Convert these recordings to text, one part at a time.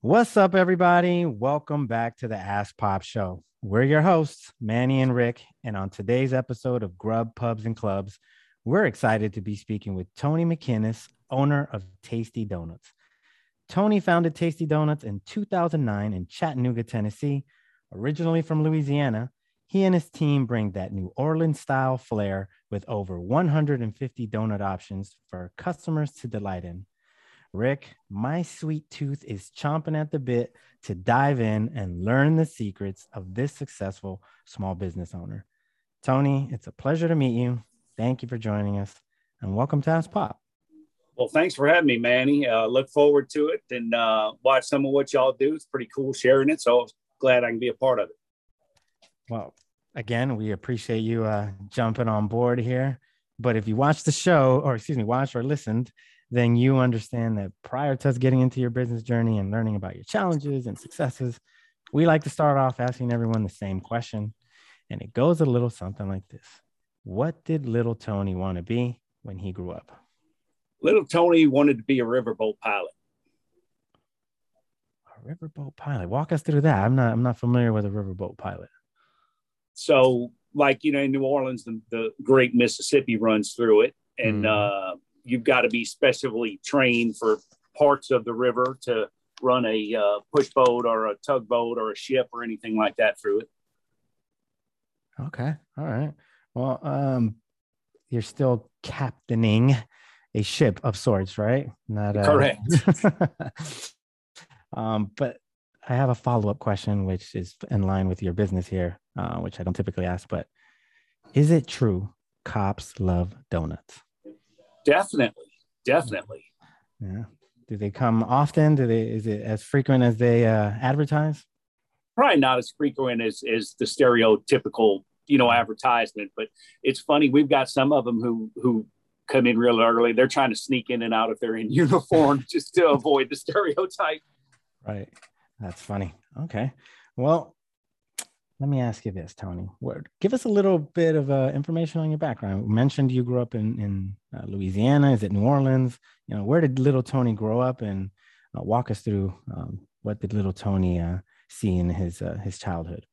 What's up, everybody? Welcome back to the Ask Pop Show. We're your hosts, Manny and Rick. And on today's episode of Grub Pubs and Clubs, we're excited to be speaking with Tony McKinnis, owner of Tasty Donuts. Tony founded Tasty Donuts in 2009 in Chattanooga, Tennessee. Originally from Louisiana, he and his team bring that New Orleans style flair with over 150 donut options for customers to delight in. Rick, my sweet tooth is chomping at the bit to dive in and learn the secrets of this successful small business owner. Tony, it's a pleasure to meet you. Thank you for joining us and welcome to Ask Pop. Well, thanks for having me, Manny. Uh, look forward to it and uh, watch some of what y'all do. It's pretty cool sharing it. So glad I can be a part of it. Well, again, we appreciate you uh, jumping on board here. But if you watch the show, or excuse me, watched or listened, then you understand that prior to us getting into your business journey and learning about your challenges and successes, we like to start off asking everyone the same question. And it goes a little something like this What did little Tony want to be when he grew up? Little Tony wanted to be a riverboat pilot. A riverboat pilot. Walk us through that. I'm not I'm not familiar with a riverboat pilot. So, like, you know, in New Orleans, the, the Great Mississippi runs through it. And uh, you've got to be specially trained for parts of the river to run a uh, push boat or a tugboat or a ship or anything like that through it. Okay. All right. Well, um, you're still captaining a ship of sorts, right? Not uh, Correct. um, but I have a follow up question, which is in line with your business here, uh, which I don't typically ask. But is it true cops love donuts? Definitely. Definitely. Yeah. Do they come often? Do they? Is it as frequent as they uh, advertise? probably not as frequent as as the stereotypical you know advertisement but it's funny we've got some of them who who come in real early they're trying to sneak in and out if they're in uniform just to avoid the stereotype Right. That's funny. Okay. Well, let me ask you this, Tony. What, give us a little bit of uh, information on your background. You mentioned you grew up in in uh, Louisiana. Is it New Orleans? You know, where did little Tony grow up? And uh, walk us through um, what did little Tony uh, see in his uh, his childhood?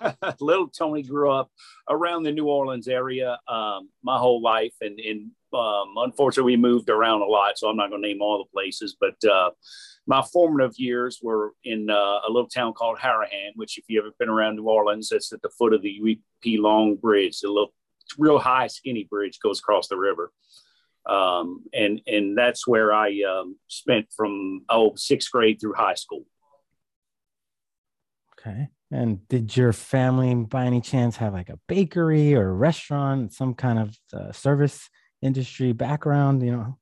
little tony grew up around the new orleans area um, my whole life. And, and um, unfortunately we moved around a lot so i'm not going to name all the places. But uh, my formative years were in uh, a little town called harahan which if you ever been around new orleans it's at the foot of the uep long bridge. A little real high skinny bridge goes across the river. Um, and and that's where i um, spent from oh sixth grade through high school. Okay. And did your family, by any chance, have like a bakery or a restaurant, some kind of uh, service industry background? You know,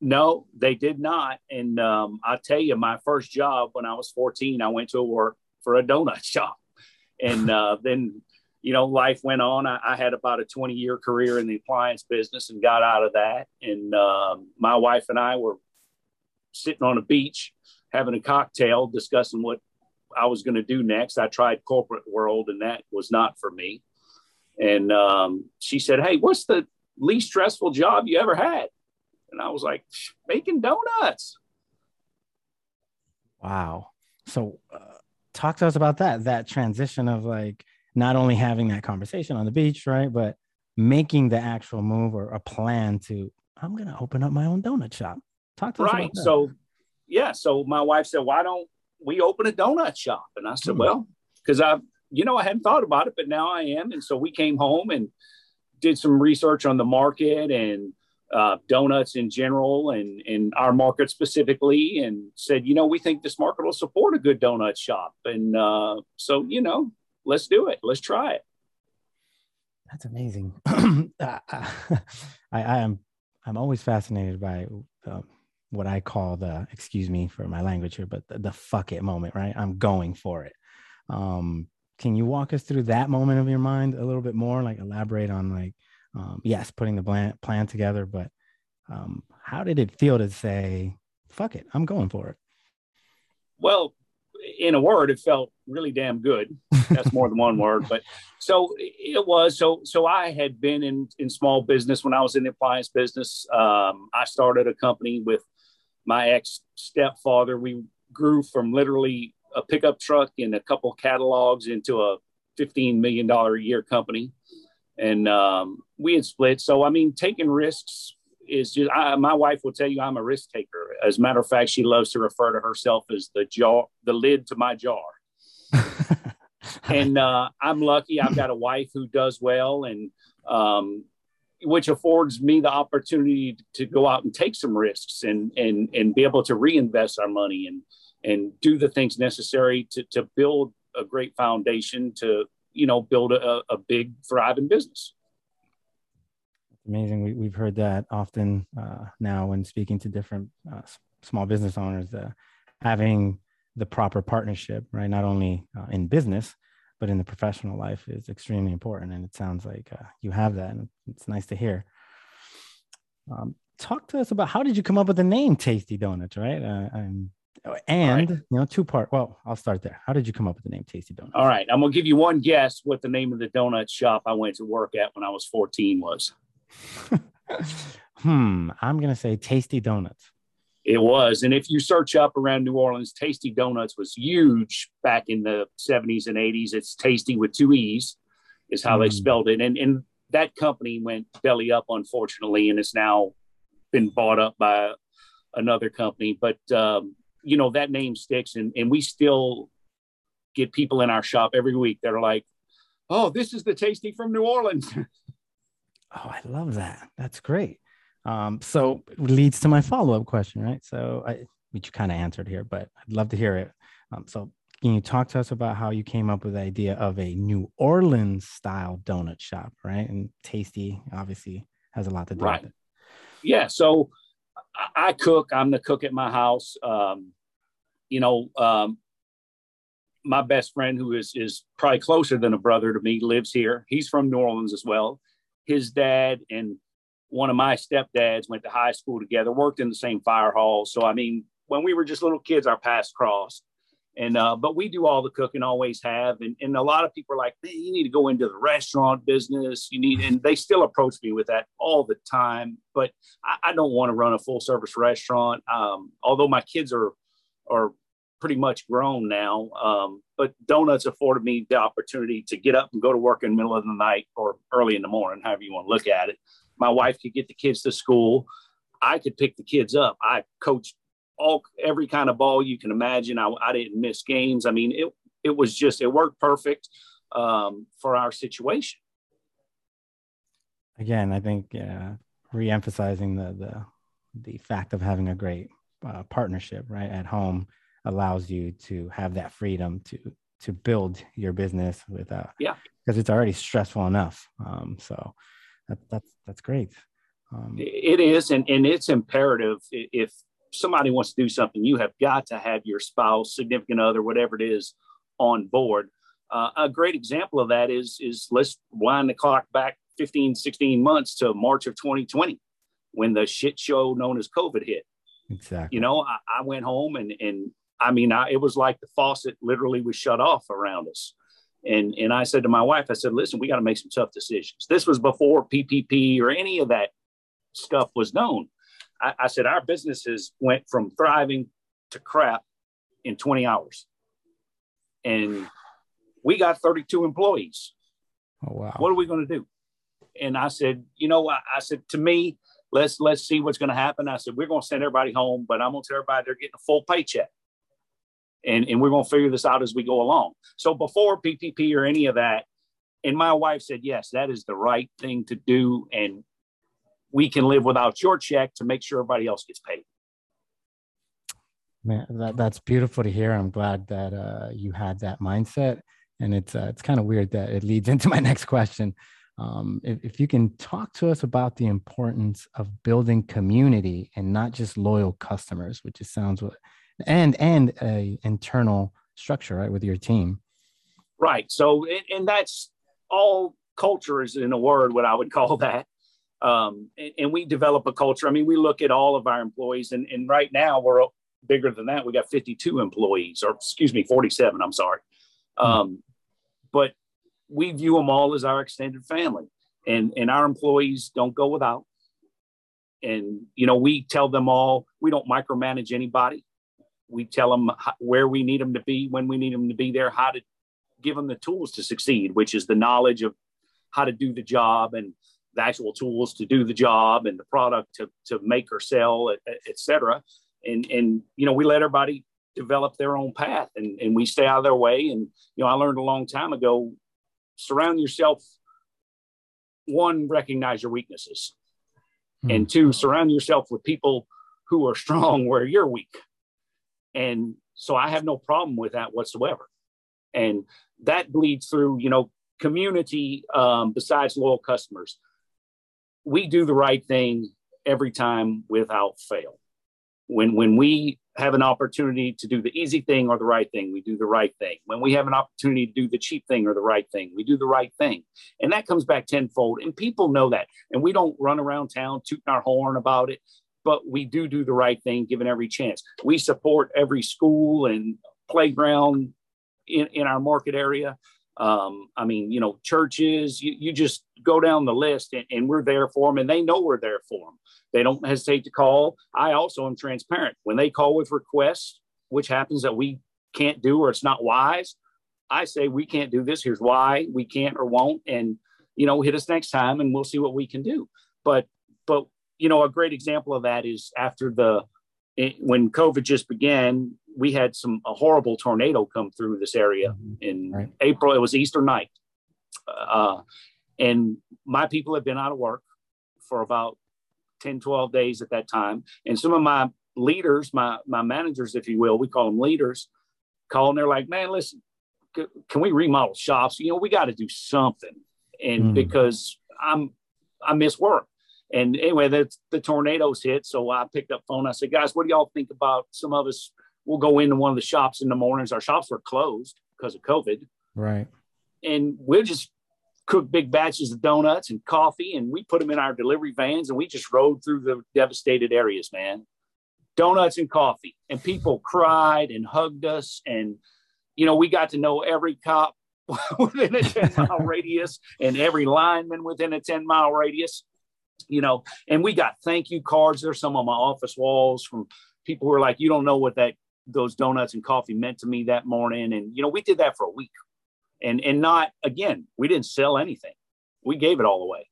No, they did not. And um, I tell you, my first job when I was 14, I went to work for a donut shop. And uh, then, you know, life went on. I, I had about a 20 year career in the appliance business and got out of that. And um, my wife and I were sitting on a beach having a cocktail discussing what I was going to do next. I tried corporate world and that was not for me. And um, she said, Hey, what's the least stressful job you ever had? And I was like, making donuts. wow. So, uh, talk to us about that that transition of like not only having that conversation on the beach, right, but making the actual move or a plan to I'm going to open up my own donut shop. Talk to us about that. So, yeah. So my wife said, Why don't we open a donut shop? And I said, Hmm. Well, because I, you know, I hadn't thought about it, but now I am. And so we came home and did some research on the market and uh, donuts in general and, and our market specifically and said, you know, we think this market will support a good donut shop. And uh, so, you know, let's do it. Let's try it. That's amazing. I, I, I am I'm always fascinated by um, what I call the excuse me for my language here, but the, the fuck it moment, right? I'm going for it. Um, can you walk us through that moment of your mind a little bit more? Like elaborate on like um, yes, putting the plan plan together, but um, how did it feel to say fuck it, I'm going for it? Well, in a word, it felt really damn good. that's more than one word. But so it was. So so I had been in in small business when I was in the appliance business. Um, I started a company with my ex stepfather. We grew from literally a pickup truck and a couple catalogs into a fifteen million dollar a year company, and um, we had split. So I mean, taking risks is just I, my wife will tell you I'm a risk taker. As a matter of fact, she loves to refer to herself as the jar, the lid to my jar. and uh, I'm lucky. I've got a wife who does well, and um, which affords me the opportunity to go out and take some risks and and and be able to reinvest our money and and do the things necessary to to build a great foundation to you know build a, a big thriving business amazing. We, we've heard that often uh, now when speaking to different uh, small business owners, uh, having the proper partnership, right? Not only uh, in business, but in the professional life is extremely important. And it sounds like uh, you have that. And it's nice to hear. Um, talk to us about how did you come up with the name Tasty Donuts, right? Uh, and and right. you know, two part. Well, I'll start there. How did you come up with the name Tasty Donuts? All right, I'm gonna give you one guess what the name of the donut shop I went to work at when I was 14 was. hmm. I'm gonna say Tasty Donuts. It was, and if you search up around New Orleans, Tastee Donuts was huge back in the 70s and 80s. It's Tastee with two e's, is how mm. they spelled it, and and that company went belly up, unfortunately, and it's now been bought up by another company. But um, you know that name sticks, and and we still get people in our shop every week that are like, "Oh, this is the Tastee from New Orleans." Oh, I love that. That's great. Um, so it leads to my follow up question, right? So I, which you kind of answered here, but I'd love to hear it. Um, so can you talk to us about how you came up with the idea of a New Orleans style donut shop, right? And tasty, obviously, has a lot to do right. with it. Yeah. So I cook. I'm the cook at my house. Um, you know, um, my best friend, who is is probably closer than a brother to me, lives here. He's from New Orleans as well his dad and one of my stepdads went to high school together, worked in the same fire hall. So, I mean, when we were just little kids, our paths crossed. And, uh, but we do all the cooking, always have. And, and a lot of people are like, man, you need to go into the restaurant business. You need, and they still approach me with that all the time. But I, I don't want to run a full service restaurant. Um, although my kids are, are pretty much grown now. Um, but donuts afforded me the opportunity to get up and go to work in the middle of the night or early in the morning, however you want to look at it. My wife could get the kids to school. I could pick the kids up. I coached all every kind of ball you can imagine. I, I didn't miss games. I mean, it it was just it worked perfect um, for our situation. Again, I think uh, re-emphasizing the the the fact of having a great uh, partnership right at home allows you to have that freedom to to build your business without yeah because it's already stressful enough um, so that, that's that's great. Um, it is and, and it's imperative if somebody wants to do something you have got to have your spouse significant other whatever it is on board. Uh, a great example of that is is let's wind the clock back 15 16 months to march of 2020 when the shit show known as covid hit. Exactly. You know i, I went home and and I mean, I, it was like the faucet literally was shut off around us. And, and I said to my wife, I said, listen, we got to make some tough decisions. This was before PPP or any of that stuff was known. I, I said, our businesses went from thriving to crap in 20 hours. And we got 32 employees. Oh, wow. What are we going to do? And I said, you know, I, I said, to me, let's let's see what's going to happen. I said, we're going to send everybody home, but I'm going to tell everybody they're getting a full paycheck and, and we're going to figure this out as we go along. So before PPP or any of that, and my wife said, yes, that is the right thing to do. And we can live without your check to make sure everybody else gets paid. Man, that, that's beautiful to hear. I'm glad that uh, you had that mindset. And it's, uh, it's kind of weird that it leads into my next question. Um, if, if you can talk to us about the importance of building community and not just loyal customers, which it sounds what and and a internal structure right with your team. Right. So and that's all culture is in a word what i would call that. Um, and, and, we develop a culture. I mean we look at all of our employees and, and right now we're bigger than that. We got 52 employees or excuse me 47 i'm sorry. Hmm. um, but we view them all as our extended family and and our employees don't go without. And you know we tell them all we don't micromanage anybody we tell them how, where we need them to be when we need them to be there how to give them the tools to succeed which is the knowledge of how to do the job and the actual tools to do the job and the product to, to make or sell et, et cetera. And and you know we let everybody develop their own path and, and we stay out of their way. And you know i learned a long time ago surround yourself one recognize your weaknesses. Hmm. and two surround yourself with people who are strong where you're weak and so i have no problem with that whatsoever and that bleeds through you know community um, besides loyal customers we do the right thing every time without fail when when we have an opportunity to do the easy thing or the right thing, we do the right thing. When we have an opportunity to do the cheap thing or the right thing, we do the right thing. And that comes back tenfold. And people know that. And we don't run around town tooting our horn about it, but we do do the right thing given every chance. We support every school and playground in, in our market area. Um, I mean, you know, churches, you, you just go down the list and, and we're there for them and they know we're there for them. They don't hesitate to call. I also am transparent. When they call with requests, which happens that we can't do or it's not wise, I say we can't do this. Here's why we can't or won't. And, you know, hit us next time and we'll see what we can do. But, but, you know, a great example of that is after the, when COVID just began, we had some a horrible tornado come through this area mm-hmm. in right. April. It was Easter night, uh, and my people had been out of work for about 10, 12 days at that time. And some of my leaders, my, my managers, if you will, we call them leaders, call and they're like, man, listen, can we remodel shops? You know, we got to do something. And mm. because I'm, I miss work. And anyway, the, the tornadoes hit. So I picked up phone. I said, guys, what do y'all think about some of us? We'll go into one of the shops in the mornings. Our shops were closed because of COVID. Right. And we'll just cook big batches of donuts and coffee, and we put them in our delivery vans, and we just rode through the devastated areas, man. Donuts and coffee, and people cried and hugged us, and you know we got to know every cop within a 10 mile radius and every lineman within a 10 mile radius you know and we got thank you cards. There's some on my office walls from people who are like you don't know what that those donuts and coffee meant to me that morning. And you know we did that for a week. And and not again we didn't sell anything. We gave it all away.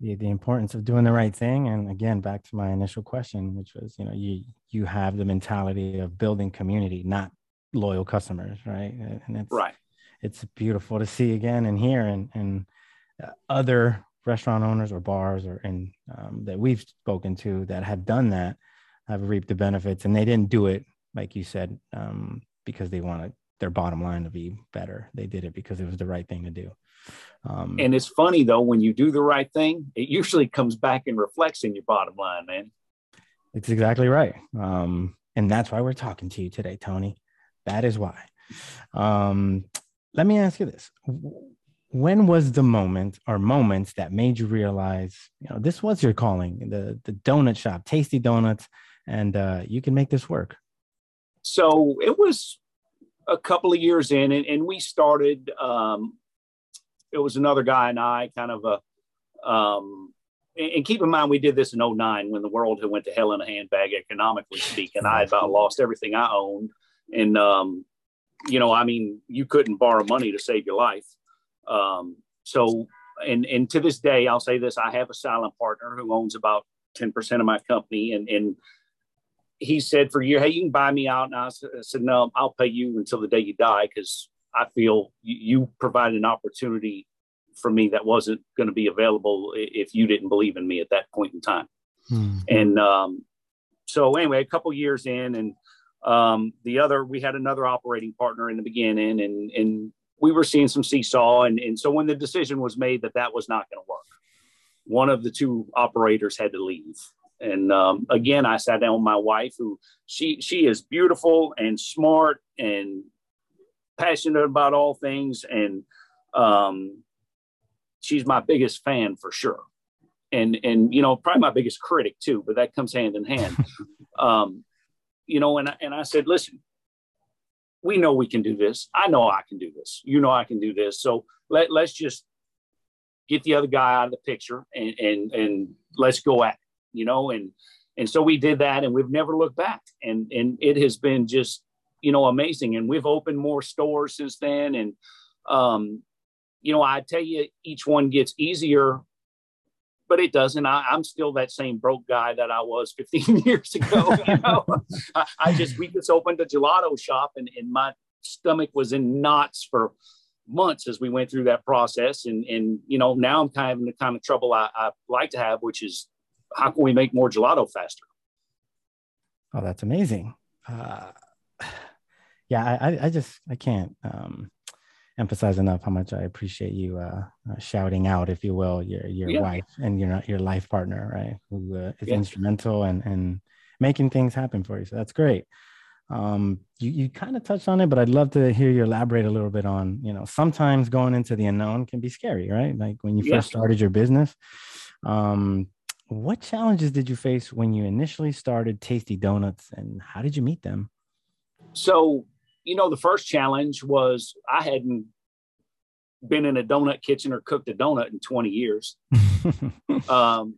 The, the importance of doing the right thing. And again back to my initial question which was you know you you have the mentality of building community not loyal customers right? And it's right. it's beautiful to see again and hear and and uh, other restaurant owners or bars or and um, that we've spoken to that have done that have reaped the benefits and they didn't do it like you said um, because they wanted their bottom line to be better. They did it because it was the right thing to do. Um, and it's funny though, when you do the right thing, it usually comes back and reflects in your bottom line, man. It's exactly right. Um, and that's why we're talking to you today, Tony. That is why. Um, let me ask you this. When was the moment or moments that made you realize, you know, this was your calling, the, the donut shop, tasty donuts, and uh, you can make this work? So it was a couple of years in, and, and we started. Um, it was another guy and I, kind of a. Um, and keep in mind, we did this in 09 when the world had went to hell in a handbag, economically speaking. I about lost everything I owned, and um, you know, I mean, you couldn't borrow money to save your life. Um, so, and and to this day, I'll say this: I have a silent partner who owns about 10% of my company, and and he said for you, hey, you can buy me out. And I said, no, I'll pay you until the day you die because I feel you, you provided an opportunity for me that wasn't going to be available if you didn't believe in me at that point in time. Hmm. And um, so anyway, a couple years in, and um, the other, we had another operating partner in the beginning, and and we were seeing some seesaw, and and so when the decision was made that that was not going to work, one of the two operators had to leave, and um, again, I sat down with my wife, who she she is beautiful and smart and passionate about all things, and um, she's my biggest fan for sure. And and you know, probably my biggest critic too, but that comes hand in hand. um, you know, and I, and I said, listen, we know we can do this. I know I can do this. You know I can do this. So let let's just get the other guy out of the picture and and and let's go at it, you know and and so we did that and we've never looked back and and it has been just you know amazing and we've opened more stores since then and um you know i tell you each one gets easier but it doesn't. I, i'm still that same broke guy that i was 15 years ago you know? I, I, just we just opened a gelato shop and, and my stomach was in knots for months as we went through that process. And and you know now i'm kind of in the kind of trouble I, I like to have which is how can we make more gelato faster? Oh that's amazing. Uh, yeah I, I just i can't um, emphasize enough how much i appreciate you uh, uh, shouting out if you will your your yeah. wife and your your life partner right who uh, is yeah. instrumental and and making things happen for you so that's great um, you, you kind of touched on it, but I'd love to hear you elaborate a little bit on, you know, sometimes going into the unknown can be scary, right? Like when you yeah. first started your business. Um, what challenges did you face when you initially started Tasty Donuts and how did you meet them? So, you know, the first challenge was I hadn't been in a donut kitchen or cooked a donut in 20 years. um,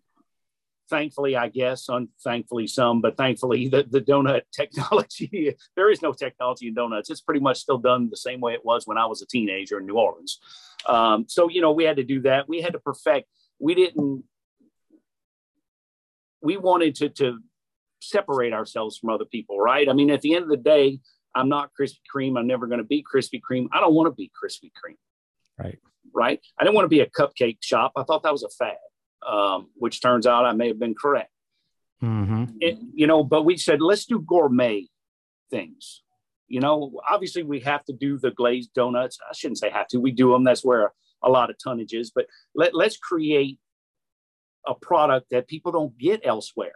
thankfully, I guess, unthankfully some, but thankfully the, the donut technology, there is no technology in donuts. It's pretty much still done the same way it was when I was a teenager in New Orleans. Um, so, you know, we had to do that. We had to perfect, we didn't, we wanted to, to separate ourselves from other people, right? I mean, at the end of the day, I'm not Krispy Kreme. I'm never going to be Krispy Kreme. I don't want to be Krispy Kreme. Right. Right. I didn't want to be a cupcake shop. I thought that was a fad um, which turns out I may have been correct. Mm-hmm. It, you know, but we said, let's do gourmet things. You know, obviously we have to do the glazed donuts. I shouldn't say have to, we do them. That's where a lot of tonnage is, but let, let's create a product that people don't get elsewhere.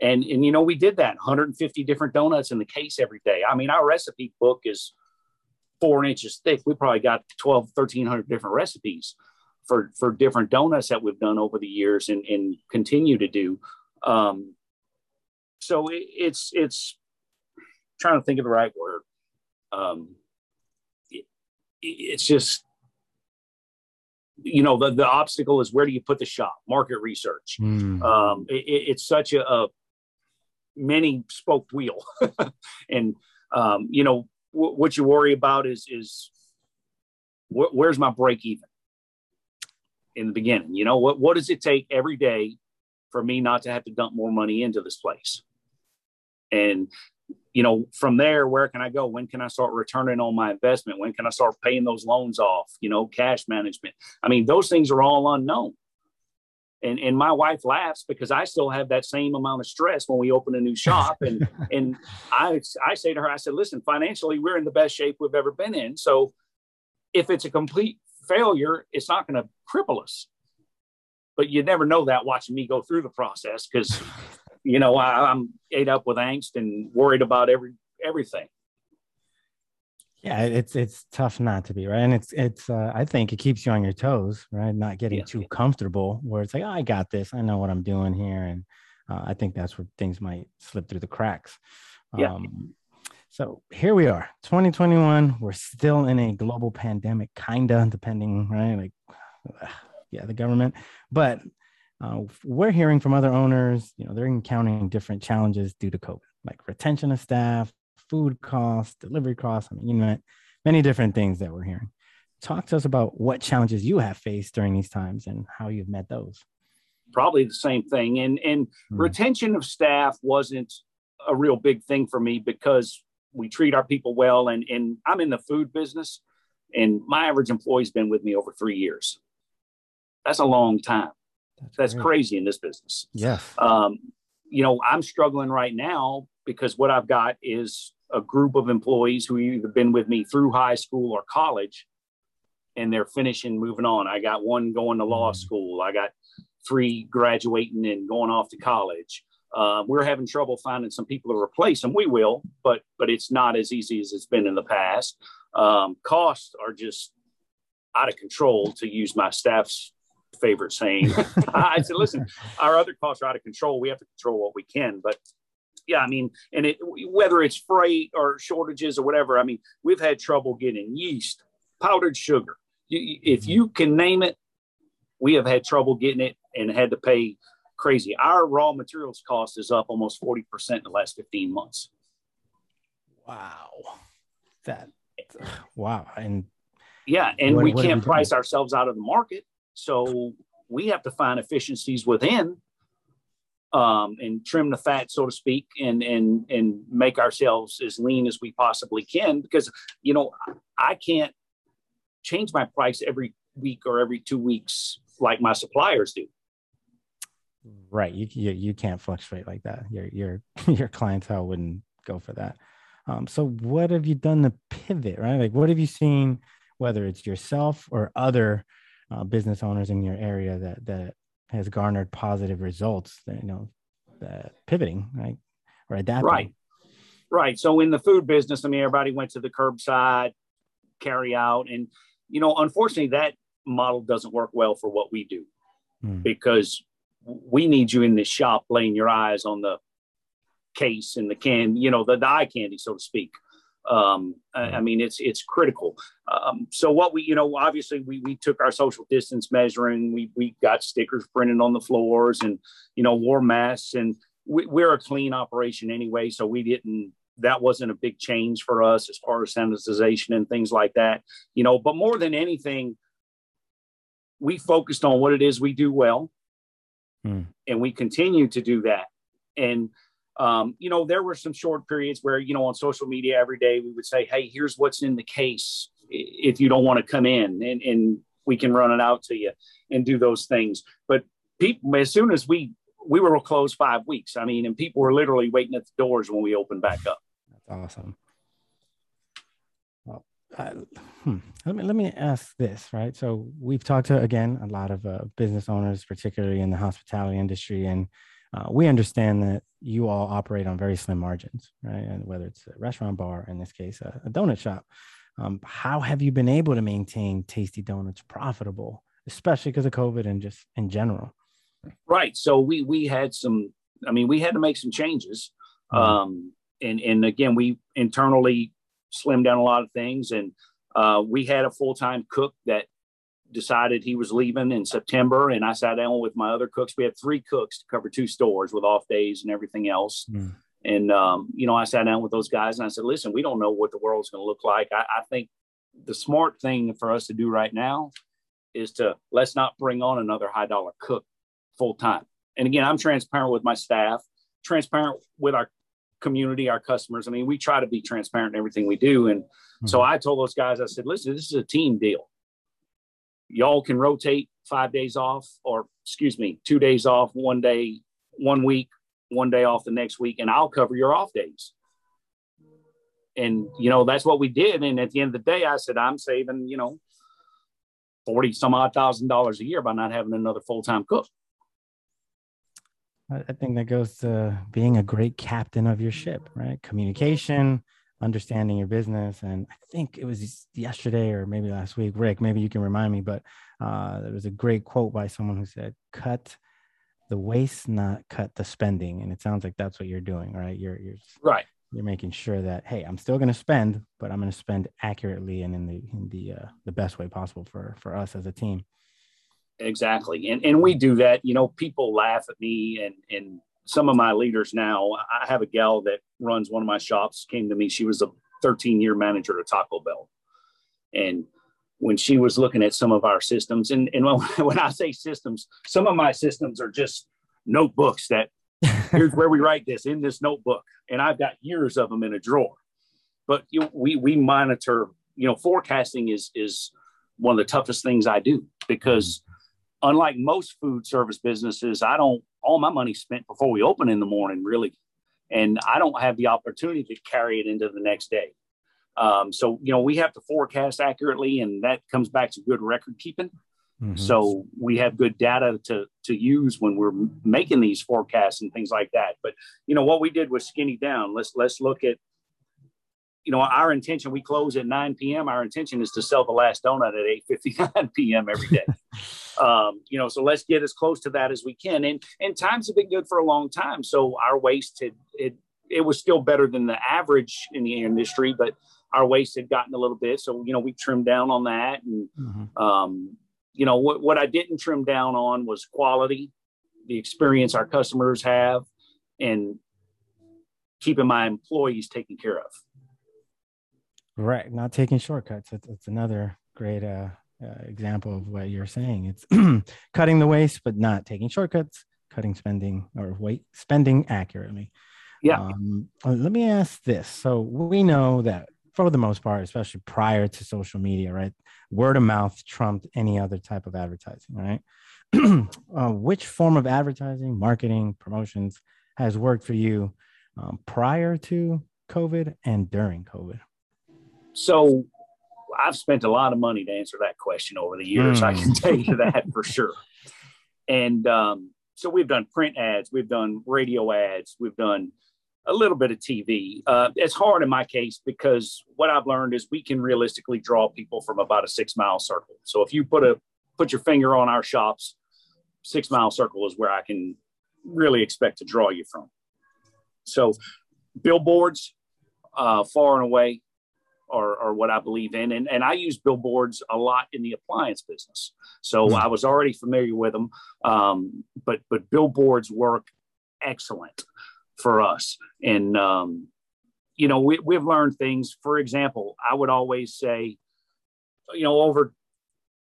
And, and, you know, we did that 150 different donuts in the case every day. I mean, our recipe book is four inches thick. We probably got 12, 1300 different recipes for for different donuts that we've done over the years and, and continue to do. Um, so it, it's it's trying to think of the right word. Um, it, it's just you know the, the obstacle is where do you put the shop market research mm. um, it, it's such a, a many spoked wheel and um, you know w- what you worry about is is wh- where's my break even in the beginning. You know, what, what does it take every day for me not to have to dump more money into this place? And, you know, from there, where can I go? When can I start returning on my investment? When can I start paying those loans off? You know, cash management. I mean, those things are all unknown. And, and my wife laughs because I still have that same amount of stress when we open a new shop. And and I I say to her, I said, listen, financially, we're in the best shape we've ever been in. So if it's a complete failure, it's not going to cripple us. But you never know that watching me go through the process because, you know, I, I'm ate up with angst and worried about every everything. Yeah, it's it's tough not to be right, and it's it's uh, I think it keeps you on your toes, right? Not getting yeah. too comfortable, where it's like, oh, I got this, I know what I'm doing here, and uh, I think that's where things might slip through the cracks. Yeah. Um, so here we are, 2021. We're still in a global pandemic, kinda, depending, right? Like, yeah, the government. But uh, we're hearing from other owners, you know, they're encountering different challenges due to COVID, like retention of staff, food costs, delivery costs. I mean, you know, many different things that we're hearing. Talk to us about what challenges you have faced during these times and how you've met those. Probably the same thing. And and hmm. retention of staff wasn't a real big thing for me because we treat our people well. And, and I'm in the food business, and my average employee's been with me over three years. That's a long time. That's, That's crazy in this business. Yeah. Um, you know, I'm struggling right now because what I've got is a group of employees who either been with me through high school or college, and they're finishing, moving on. I got one going to law mm. school. I got three graduating and going off to college. Uh, we're having trouble finding some people to replace them. We will, but but it's not as easy as it's been in the past. Um, costs are just out of control, to use my staff's favorite saying. I said, listen, our other costs are out of control. We have to control what we can, but Yeah, I mean, and it whether it's freight or shortages or whatever. I mean, we've had trouble getting yeast, powdered sugar. If mm-hmm. you can name it, we have had trouble getting it and had to pay crazy. Our raw materials cost is up almost 40% in the last 15 months. Wow. That, wow. And yeah, and what, we can't price ourselves out of the market. So we have to find efficiencies within um, and trim the fat, so to speak, and and and make ourselves as lean as we possibly can. Because you know, I can't change my price every week or every two weeks like my suppliers do. Right. You, you, you can't fluctuate like that. Your, your, your clientele wouldn't go for that. Um, so what have you done to pivot, right? Like what have you seen, whether it's yourself or other uh, business owners in your area that, that has garnered positive results, that, you know, that pivoting, right? Or adapting. Right. Right. So in the food business, I mean, everybody went to the curbside carry out and, you know, unfortunately that model doesn't work well for what we do hmm. because we need you in the shop laying your eyes on the case and the can, you know, the, the eye candy, so to speak. Um, I, I, mean, it's it's critical. Um, so what we, you know, obviously we we took our social distance measuring. We we got stickers printed on the floors and you know wore masks and we, we're a clean operation anyway, so we didn't. That wasn't a big change for us as far as sanitization and things like that, you know. But more than anything, we focused on what it is we do well, mm. and we continue to do that. And um, you know, there were some short periods where you know on social media every day we would say, "Hey, here's what's in the case. If you don't want to come in, and, and we can run it out to you and do those things." But people, as soon as we we were closed five weeks, I mean, and people were literally waiting at the doors when we opened back up. That's awesome. Uh, hmm. let me let me ask this right so we've talked to again a lot of uh, business owners particularly in the hospitality industry and uh, we understand that you all operate on very slim margins right? And whether it's a restaurant bar in this case a, a donut shop. Um, how have you been able to maintain tasty donuts profitable especially because of covid and just in general? Right. So we we had some i mean we had to make some changes. Mm-hmm. um, and and again we internally slimmed down a lot of things. And uh, we had a full time cook that decided he was leaving in September. And I sat down with my other cooks. We had three cooks to cover two stores with off days and everything else. Mm. And, um, you know, I sat down with those guys and I said, listen, we don't know what the world's going to look like. I, I think the smart thing for us to do right now is to let's not bring on another high dollar cook full time. And again, I'm transparent with my staff, transparent with our community, our customers. I mean, we try to be transparent in everything we do. And mm-hmm. so I told those guys, I said, listen, this is a team deal. Y'all can rotate five days off, or excuse me, two days off, one day, one week, one day off the next week, and I'll cover your off days. And, you know, that's what we did. And at the end of the day, I said, I'm saving, you know, 40 some odd thousand dollars a year by not having another full time cook. I think that goes to being a great captain of your ship, right? Communication, understanding your business. And I think it was yesterday or maybe last week, Rick, maybe you can remind me, but uh, there was a great quote by someone who said, cut the waste, not cut the spending. And it sounds like that's what you're doing, right? You're, you're right. You're making sure that, Hey, I'm still going to spend, but I'm going to spend accurately and in the, in the, uh, the best way possible for, for us as a team. Exactly. And, and we do that. You know, people laugh at me and, and some of my leaders now. I have a gal that runs one of my shops, came to me. She was a 13 year manager at Taco Bell. And when she was looking at some of our systems, and, and when, when I say systems, some of my systems are just notebooks that here's where we write this in this notebook. And I've got years of them in a drawer. But you know, we, we monitor, you know, forecasting is, is one of the toughest things I do because unlike most food service businesses, I don't all my money spent before we open in the morning, really, and I don't have the opportunity to carry it into the next day. Um, so you know we have to forecast accurately, and that comes back to good record keeping. Mm-hmm. So we have good data to to use when we're making these forecasts and things like that. But you know what we did was skinny down. Let's let's look at you know, our intention, we close at 9 p.m. Our intention is to sell the last donut at 8.59 p.m. every day. um, you know, so let's get as close to that as we can. And, and times have been good for a long time. So our waste had, it it was still better than the average in the industry, but our waste had gotten a little bit. So, you know, we trimmed down on that. And, mm-hmm. um, you know, what, what I didn't trim down on was quality, the experience our customers have, and keeping my employees taken care of. Right. Not taking shortcuts. It's, it's another great uh, uh, example of what you're saying. It's cutting the waste, but not taking shortcuts, cutting spending or wait, spending accurately. Yeah. Um, let me ask this. So we know that for the most part, especially prior to social media, right? Word of mouth trumped any other type of advertising, right? uh, which form of advertising, marketing, promotions has worked for you um, prior to COVID and during COVID? So I've spent a lot of money to answer that question over the years. Mm. I can hmm. tell you that for sure. And um, so we've done print ads, we've done radio ads, we've done a little bit of TV. Uh, it's hard in my case because what I've learned is we can realistically draw people from about a six mile circle. So if you put a put your finger on our shops, six mile circle is where I can really expect to draw you from. So billboards, uh, far and away, are, are what I believe in. And, and I use billboards a lot in the appliance business. So mm-hmm. I was already familiar with them. Um, but, but billboards work excellent for us. And, um, you know, we, we've learned things. For example, I would always say, you know, over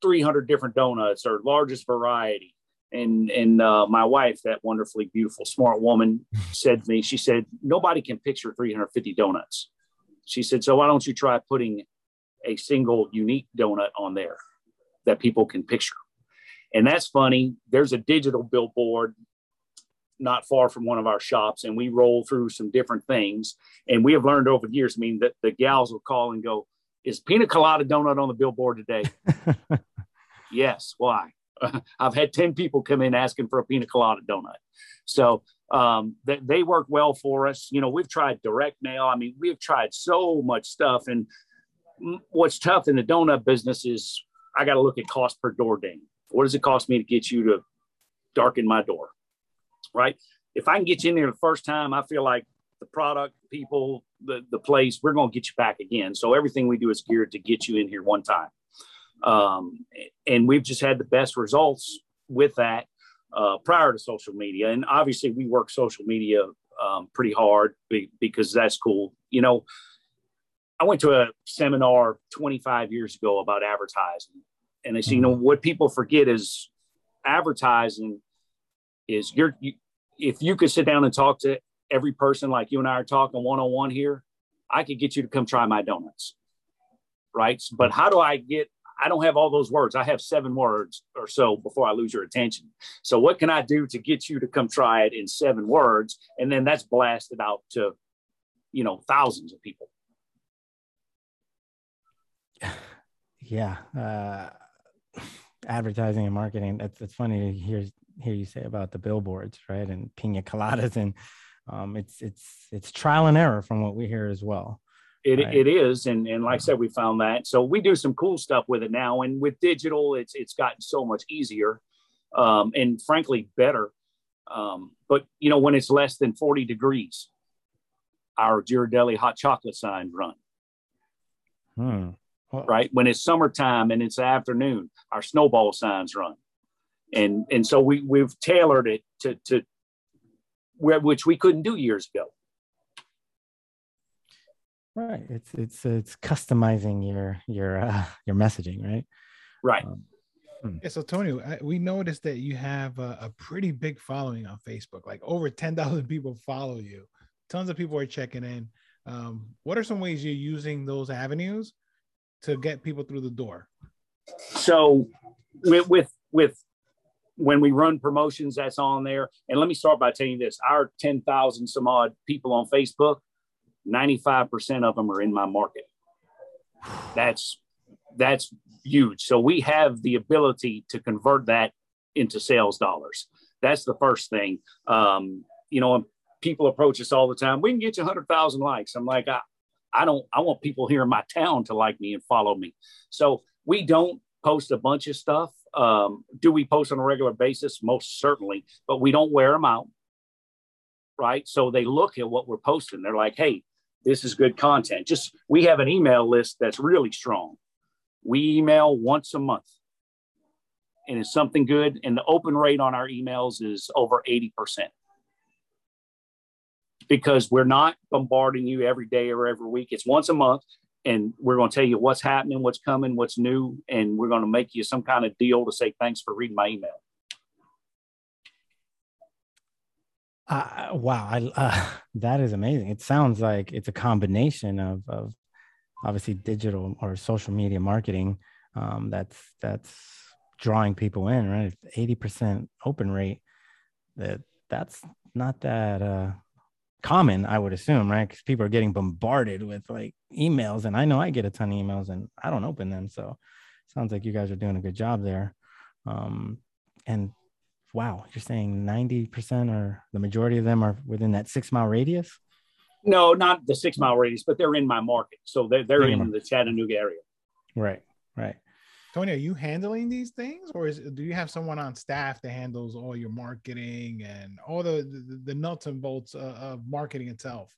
300 different donuts or largest variety. And and uh, my wife, that wonderfully beautiful, smart woman, said to me, she said, nobody can picture 350 donuts. She said, so why don't you try putting a single unique donut on there that people can picture? And that's funny. There's a digital billboard not far from one of our shops, and we roll through some different things. And we have learned over the years, I mean, that the gals will call and go, Is pina colada donut on the billboard today? yes. Why? I've had 10 people come in asking for a pina colada donut. So um, they, they work well for us. You know, we've tried direct mail. I mean, we've tried so much stuff. And what's tough in the donut business is I got to look at cost per door ding. What does it cost me to get you to darken my door? Right. If I can get you in there the first time, I feel like the product, people, the, the place, we're going to get you back again. So everything we do is geared to get you in here one time. Um, and we've just had the best results with that uh, prior to social media. And obviously, we work social media um, pretty hard be, because that's cool. You know, I went to a seminar 25 years ago about advertising, and they say, you know, mm-hmm. what people forget is advertising is you're, you, if you could sit down and talk to every person like you and I are talking one on one here, I could get you to come try my donuts. Right. But how do I get I don't have all those words. I have seven words or so before I lose your attention. So what can I do to get you to come try it in seven words? And then that's blasted out to, you know, thousands of people. Yeah. Uh, advertising and marketing. That's, it's funny to hear, hear you say about the billboards, right. And pina coladas and um, it's, it's, it's trial and error from what we hear as well. It, right. it is, and and like I said, we found that. So we do some cool stuff with it now, and with digital, it's it's gotten so much easier, um, and frankly better. Um, but you know, when it's less than forty degrees, our Ghirardelli hot chocolate signs run. Hmm. Well, right when it's summertime and it's afternoon, our snowball signs run, and and so we we've tailored it to to where which we couldn't do years ago. Right. It's it's it's customizing your your uh, your messaging, right? Right. Um, hmm. yeah, so Tony, we noticed that you have a, a pretty big following on Facebook. Like over ten thousand people follow you. Tons of people are checking in. Um, what are some ways you're using those avenues to get people through the door? So, with with, with when we run promotions, that's on there. And let me start by telling you this: our ten thousand some odd people on Facebook 95% of them are in my market. That's that's huge. So we have the ability to convert that into sales dollars. That's the first thing. Um, you know, people approach us all the time. We can get you 100,000 likes. I'm like, I, I don't, I want people here in my town to like me and follow me. So we don't post a bunch of stuff. Um, do we post on a regular basis? Most certainly, but we don't wear them out. right? So they look at what we're posting. They're like, hey, this is good content. Just we have an email list that's really strong. We email once a month and it's something good. And the open rate on our emails is over 80% because we're not bombarding you every day or every week. It's once a month. And we're going to tell you what's happening, what's coming, what's new. And we're going to make you some kind of deal to say, thanks for reading my email. Uh, wow, I, uh, that is amazing. It sounds like it's a combination of, of obviously digital or social media marketing um, that's that's drawing people in, right? Eighty percent open rate. That that's not that uh, common, I would assume, right? Because people are getting bombarded with like emails, and I know I get a ton of emails, and I don't open them. So, sounds like you guys are doing a good job there. Um, and wow, you're saying 90% or the majority of them are within that six mile radius? No, not the six mile radius, but they're in my market. So they're, they're in the Chattanooga area. Right, right. Tony, are you handling these things or is, do you have someone on staff that handles all your marketing and all the, the, the nuts and bolts of, of marketing itself?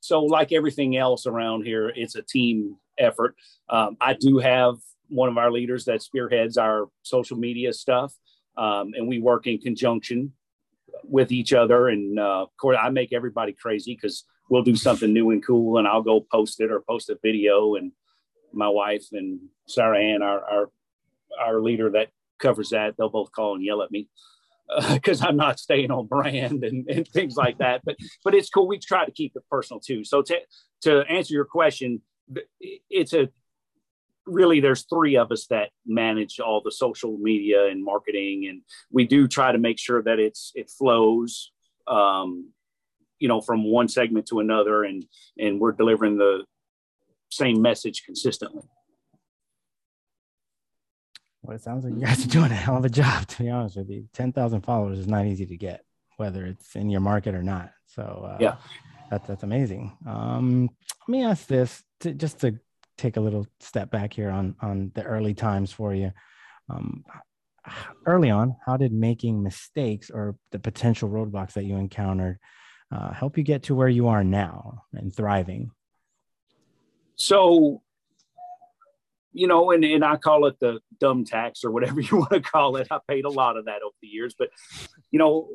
So, like everything else around here, it's a team effort. Um, I do have one of our leaders that spearheads our social media stuff um, and we work in conjunction with each other. And uh, of course, I make everybody crazy because we'll do something new and cool, and I'll go post it or post a video. And my wife and Sarah Ann, our our, our leader that covers that, they'll both call and yell at me because uh, I'm not staying on brand and, and things like that. But but it's cool. We try to keep it personal too. So to to answer your question, it's a really there's three of us that manage all the social media and marketing and we do try to make sure that it's it flows um, you know from one segment to another and and we're delivering the same message consistently. Well it sounds like you guys are doing a hell of a job to be honest with you. 10,000 followers is not easy to get whether it's in your market or not. So uh, yeah. that's that's amazing. Um, let me ask this to, just to take a little step back here on on the early times for you. Um, early on, how did making mistakes or the potential roadblocks that you encountered uh, help you get to where you are now and thriving? So, you know, and, and I call it the dumb tax or whatever you want to call it. I paid a lot of that over the years, but you know,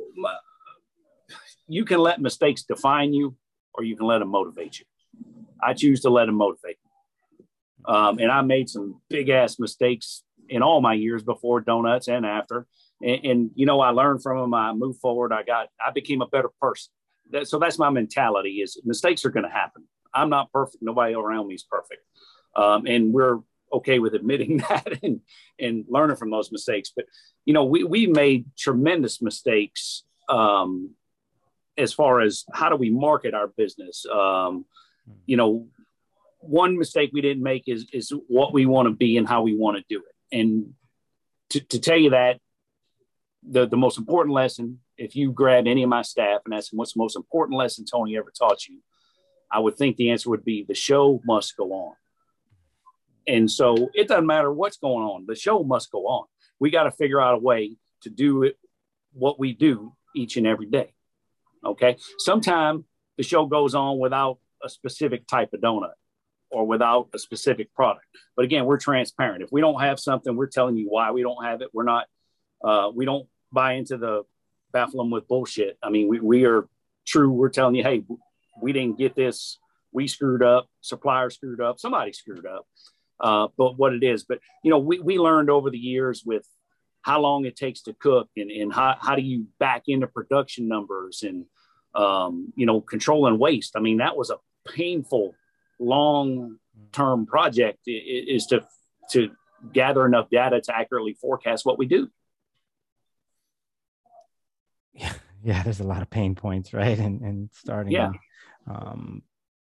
you can let mistakes define you or you can let them motivate you. I choose to let them motivate um, and I made some big ass mistakes in all my years before donuts and after. And, and, you know, I learned from them. I moved forward. I got, I became a better person. That, so that's my mentality is mistakes are going to happen. I'm not perfect. Nobody around me is perfect. Um, and we're okay with admitting that and, and learning from those mistakes. But, you know, we, we made tremendous mistakes um, as far as how do we market our business? Um, you know, one mistake we didn't make is is what we want to be and how we want to do it. And to, to tell you that, the the most important lesson, if you grab any of my staff and ask them what's the most important lesson Tony ever taught you, I would think the answer would be the show must go on. And so it doesn't matter what's going on, the show must go on. We got to figure out a way to do it what we do each and every day. Okay. Sometimes the show goes on without a specific type of donut or without a specific product. But again, we're transparent. If we don't have something, we're telling you why we don't have it. We're not, uh, we don't buy into the baffle them with bullshit. I mean, we, we are true. We're telling you, hey, we didn't get this. We screwed up. Supplier screwed up. Somebody screwed up. Uh, but what it is, but you know, we, we learned over the years with how long it takes to cook and, and how, how do you back into production numbers and, um, you know, controlling waste. I mean, that was a painful long term project is to to gather enough data to accurately forecast what we do. Yeah yeah there's a lot of pain points right? And and starting yeah. um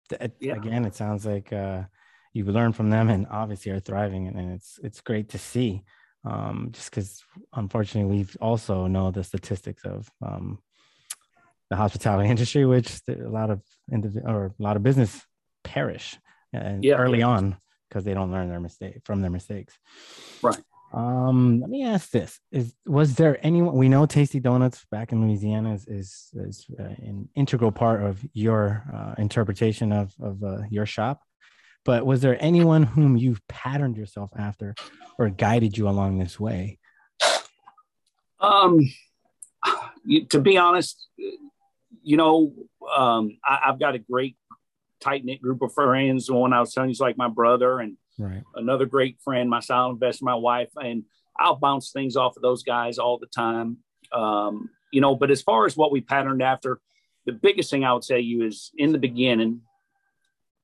th- yeah. again it sounds like uh you've learned from them and obviously are thriving and, it's it's great to see um just because unfortunately we also know the statistics of um the hospitality industry which a lot of indiv- or a lot of business perish and yeah. early on because they don't learn their mistake from their mistakes. Right. Um, let me ask this: Is was there anyone we know Tastee Donuts back in Louisiana is is, is uh, an integral part of your uh, interpretation of of uh, your shop? But was there anyone whom you've patterned yourself after or guided you along this way? Um, you, to be honest, you know, um, I, have got a great tight knit group of friends. The one I was telling you is like my brother and right. another great friend, my silent investor, my wife, and I'll bounce things off of those guys all the time. Um, you know, but as far as what we patterned after, the biggest thing I would say you is in the beginning,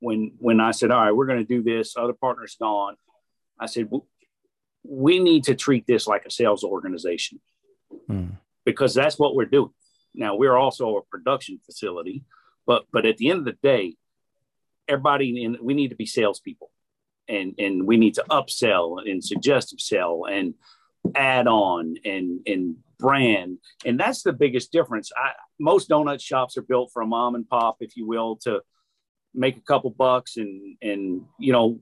when when I said, "All right, we're going to do this," other partners gone. I said, "We need to treat this like a sales organization mm. because that's what we're doing." Now we're also a production facility, but but at the end of the day, everybody in we need to be salespeople, and and we need to upsell and suggestive sell and add on and and brand, and that's the biggest difference. I, most donut shops are built for a mom and pop, if you will, to make a couple bucks and and you know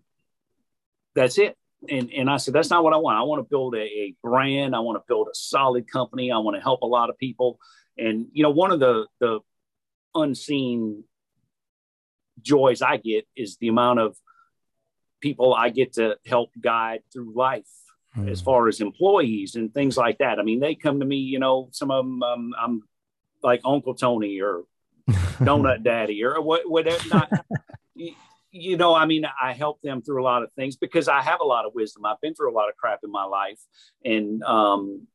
that's it. And and i said that's not what i want. I want to build a, a brand. I want to build a solid company. I want to help a lot of people. And you know one of the the unseen joys i get is the amount of people i get to help guide through life mm. as far as employees and things like that i mean they come to me you know some of them um, i'm like uncle tony or donut daddy or what whatever not you know i mean i help them through a lot of things because i have a lot of wisdom i've been through a lot of crap in my life and um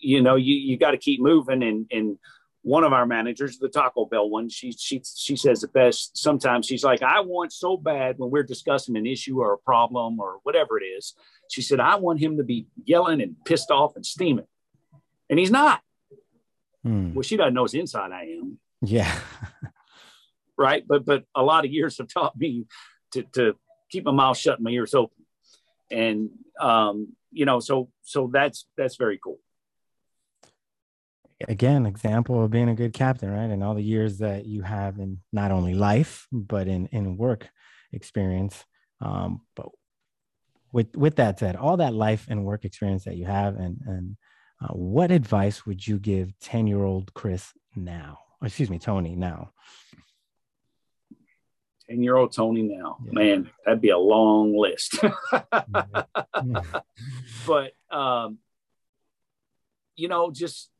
you know you you got to keep moving and and one of our managers the taco bell one she she she says the best sometimes she's like i want so bad when we're discussing an issue or a problem or whatever it is she said i want him to be yelling and pissed off and steaming and he's not hmm. well she doesn't know his inside i am yeah. right. But but a lot of years have taught me to to keep my mouth shut and my ears open. And um, you know, so so that's that's very cool. Again, example of being a good captain, right? And all the years that you have in not only life, but in in work experience. Um, but with with that said, all that life and work experience that you have, and and uh, what advice would you give ten year old Chris now? excuse me, Tony now? 10 year old Tony now. Yeah. Man, that'd be a long list. but, um, you know, just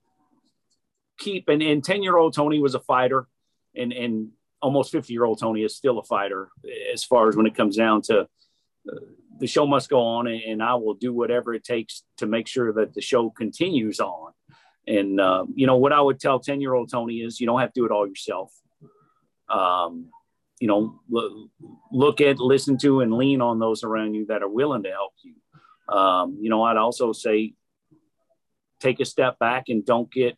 keep and, and 10 year old Tony was a fighter and, and almost 50 year old Tony is still a fighter as far as when it comes down to uh, the show must go on and, and I will do whatever it takes to make sure that the show continues on. And uh, you know what I would tell ten year old Tony is you don't have to do it all yourself. Um, you know, look, look at, listen to, and lean on those around you that are willing to help you. Um, you know, I'd also say take a step back and don't get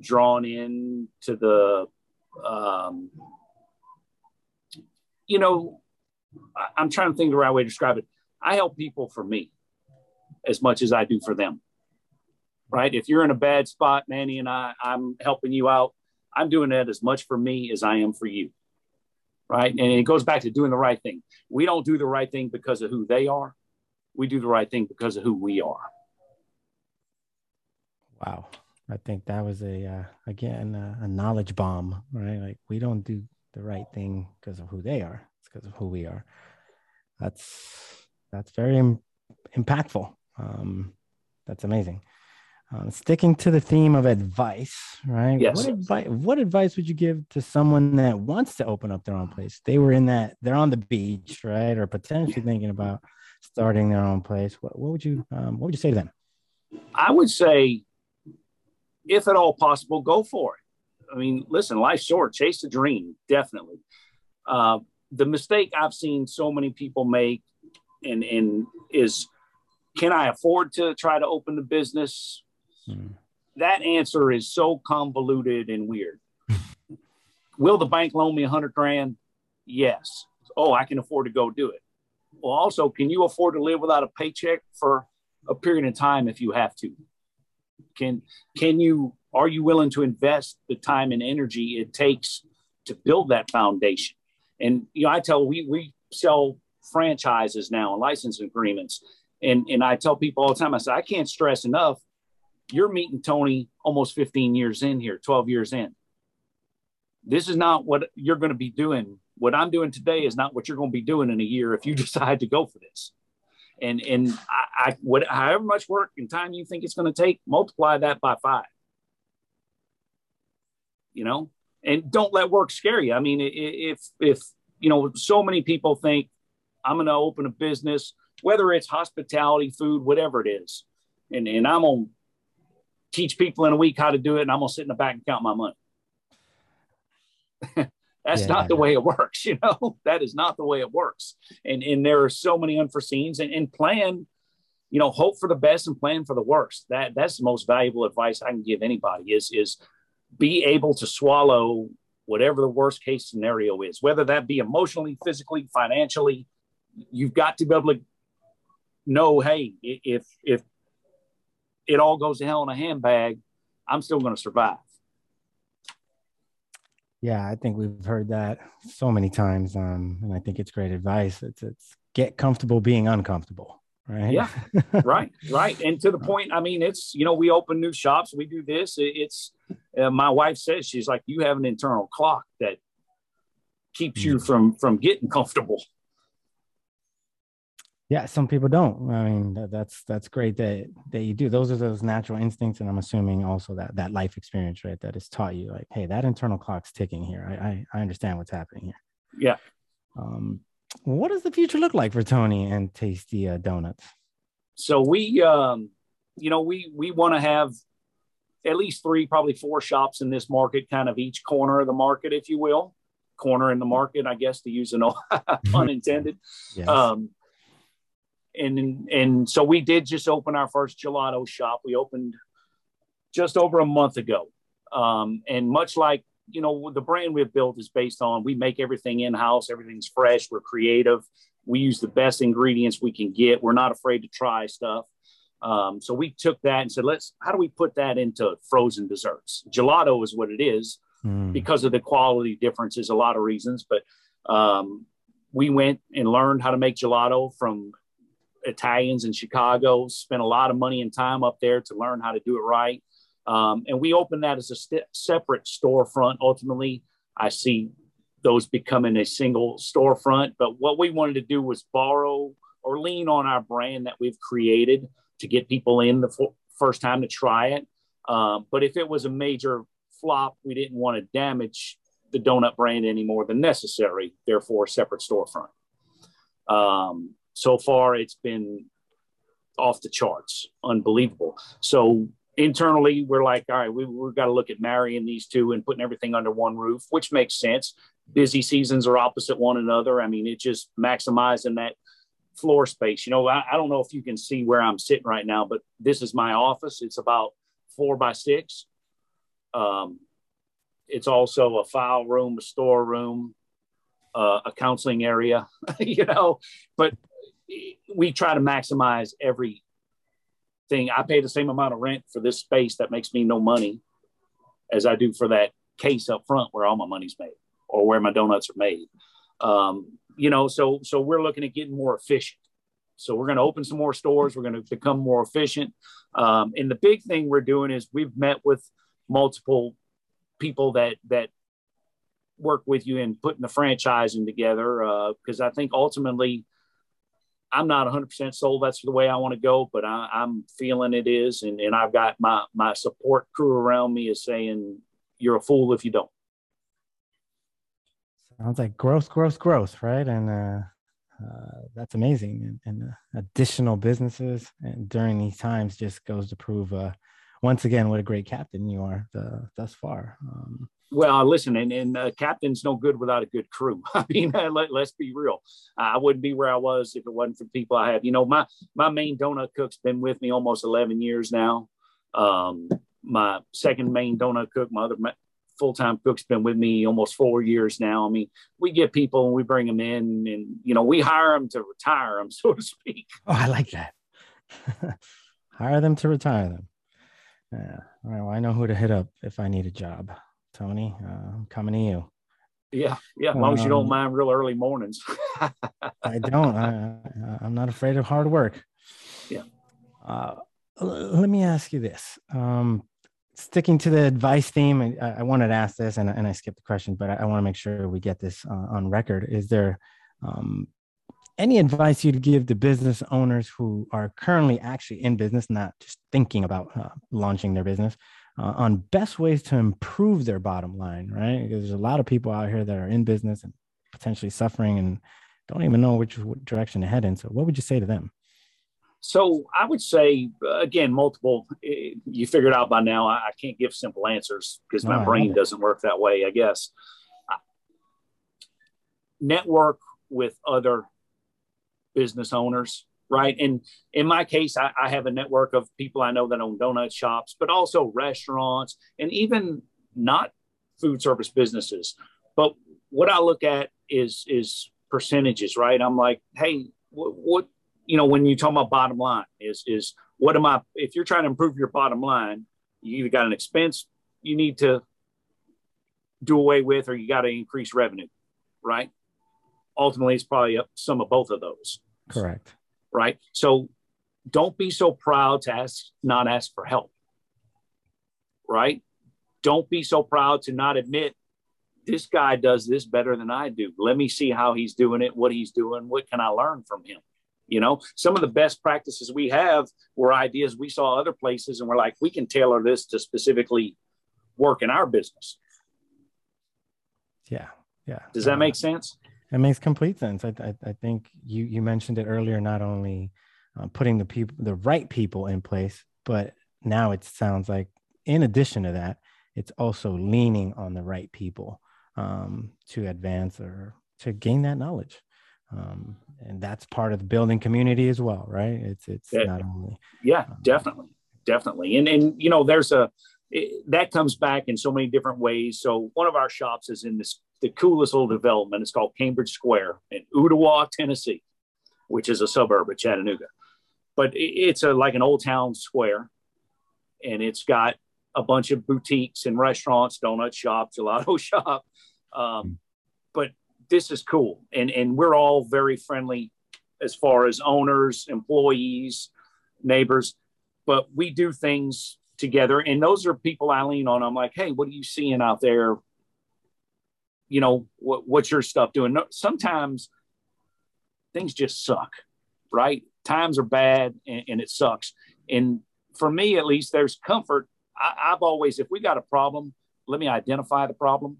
drawn in to the um, you know i'm trying to think the right way to describe it i help people for me as much as i do for them right? If you're in a bad spot, Manny and I, I'm helping you out. I'm doing that as much for me as I am for you, right? And it goes back to doing the right thing. We don't do the right thing because of who they are. We do the right thing because of who we are. Wow. I think that was a, uh, again, uh, a knowledge bomb, right? Like we don't do the right thing because of who they are. It's because of who we are. That's, that's very Im- impactful. Um, that's amazing. Uh, sticking to the theme of advice, right? Yes. What advice? What advice would you give to someone that wants to open up their own place? They were in that. They're on the beach, right, or potentially thinking about starting their own place. What, what would you? Um, what would you say to them? I would say, if at all possible, go for it. I mean, listen, life's short. Chase the dream, definitely. Uh, the mistake I've seen so many people make, and and is, can I afford to try to open the business? Hmm. That answer is so convoluted and weird. Will the bank loan me a hundred grand? Yes. Oh, I can afford to go do it. Well, also, can you afford to live without a paycheck for a period of time if you have to? Can can you are you willing to invest the time and energy it takes to build that foundation? And you know, I tell we we sell franchises now and license agreements, And and I tell people all the time, I say, I can't stress enough. You're meeting Tony almost 15 years in here, 12 years in. This is not what you're going to be doing. What I'm doing today is not what you're going to be doing in a year if you decide to go for this. And and I, I what however much work and time you think it's going to take, multiply that by five. You know, and don't let work scare you. I mean, if if you know, so many people think I'm going to open a business, whether it's hospitality, food, whatever it is, and and I'm to teach people in a week how to do it, and I'm to sit in the back and count my money. That's Yeah. not the way it works, you know. that is not the way it works, and and there are so many unforeseens, and, and plan, you know, hope for the best and plan for the worst. That that's the most valuable advice I can give anybody is is be able to swallow whatever the worst case scenario is, whether that be emotionally, physically, financially. You've got to be able to know, hey, if if it all goes to hell in a handbag, I'm still going to survive. Yeah, I think we've heard that so many times, um, and I think it's great advice. It's it's get comfortable being uncomfortable, right? Yeah. right right and to the point i mean it's you know we open new shops we do this It- it's uh, my wife says she's like you have an internal clock that keeps you from from getting comfortable yeah. Some people don't. I mean, that, that's that's great that that you do. Those are those natural instincts, and I'm assuming also that that life experience, right? That has taught you, like, hey, that internal clock's ticking here. I I, I understand what's happening here. yeah Um, what does the future look like for Tony and Tastee uh, Donuts? so we um you know we we want to have at least three probably four shops in this market kind of each corner of the market if you will corner in the market i guess to use an pun intended Yes. Um, and and so we did just open our first gelato shop. We opened just over a month ago. Um, and much like you know the brand we've built is based on we make everything in house. Everything's fresh. We're creative. We use the best ingredients we can get. We're not afraid to try stuff. Um, so we took that and said, let's how do we put that into frozen desserts? Gelato is what it is Mm. because of the quality differences, a lot of reasons. But um, we went and learned how to make gelato from Italians in Chicago, spent a lot of money and time up there to learn how to do it right. Um, and we opened that as a st- separate storefront. Ultimately, I see those becoming a single storefront. But what we wanted to do was borrow or lean on our brand that we've created to get people in the f- first time to try it. Um, but if it was a major flop, we didn't want to damage the donut brand any more than necessary. Therefore, a separate storefront. Um, so far, it's been off the charts, unbelievable. So internally, we're like, all right, we, we've got to look at marrying these two and putting everything under one roof, which makes sense. Busy seasons are opposite one another. I mean, it's just maximizing that floor space. You know, I, I don't know if you can see where I'm sitting right now, but this is my office. It's about four by six. Um, it's also a file room, a storeroom, uh, a counseling area, you know, but we try to maximize every thing. I pay the same amount of rent for this space that makes me no money as I do for that case up front where all my money's made or where my donuts are made. Um, you know, so so we're looking at getting more efficient. So we're going to open some more stores. We're going to become more efficient. Um, and the big thing we're doing is we've met with multiple people that that work with you in putting the franchising together because I think ultimately I'm not 100% sold that's the way I want to go, but I, I'm feeling it is. And, and I've got my, my support crew around me is saying, you're a fool if you don't. Sounds like growth, growth, growth, right? And uh, uh, that's amazing. And, and uh, additional businesses and during these times just goes to prove uh, once again what a great captain you are uh, thus far. Um, Well, listen, and, and uh, captain's no good without a good crew. I mean, let, let's be real. I wouldn't be where I was if it wasn't for people I have. You know, my my main donut cook's been with me almost 11 years now. Um, my second main donut cook, my other full-time cook's been with me almost four years now. I mean, we get people and we bring them in and, you know, we hire them to retire them, so to speak. oh, I like that. Hire them to retire them. Yeah. All right. Well, I know who to hit up if I need a job. Tony, uh, I'm coming to you. Yeah. Yeah. As long as you don't Um, mind real early mornings. I don't. I, I'm not afraid of hard work. Yeah. Uh, let me ask you this. Um, sticking to the advice theme, I, I, wanted to ask this and, and I skipped the question, but I, I want to make sure we get this uh, on record. Is there um, any advice you'd give to business owners who are currently actually in business, not just thinking about uh, launching their business, uh, on best ways to improve their bottom line, right? Because there's a lot of people out here that are in business and potentially suffering and don't even know which direction to head in. So, what would you say to them? So, I would say, again, multiple, eh, you figured out by now, I, can't give simple answers because my brain doesn't work that way, I guess. Network with other business owners right? And in my case, I, I, have a network of people I know that own donut shops, but also restaurants and even not food service businesses. But what I look at is is percentages, right? I'm like, hey, what, what you know, when you talk about bottom line, is is what am I? If you're trying to improve your bottom line, you either got an expense you need to do away with, or you got to increase revenue, right? Ultimately, it's probably some of both of those. Correct right? So don't be so proud to ask, not ask for help, right? Don't be so proud to not admit this guy does this better than I do. Let me see how he's doing it, what he's doing, what can I learn from him? You know, some of the best practices we have were ideas we saw other places, and we're like, we can tailor this to specifically work in our business. Yeah. Yeah. Does that uh, make sense? It makes complete sense. I, I, I think you, you mentioned it earlier, not only uh, putting the people, the right people in place, but now it sounds like in addition to that, it's also leaning on the right people um, to advance or to gain that knowledge. Um, and that's part of the building community as well, right? It's, it's yeah. not only. Yeah, um, definitely. Definitely. And, and, you know, there's a, it, that comes back in so many different ways. So one of our shops is in this the coolest little development. It's called Cambridge Square in Ooltewah, Tennessee, which is a suburb of Chattanooga. But it's a like an old town square, and it's got a bunch of boutiques and restaurants, donut shop, gelato shop. Um, but this is cool, and and we're all very friendly as far as owners, employees, neighbors. But we do things together, and those are people I lean on. I'm like, hey, what are you seeing out there? You know what, what's your stuff doing? Sometimes things just suck right? Times are bad and, and it sucks. And for me at least there's comfort. I, i've always if we got a problem let me identify the problem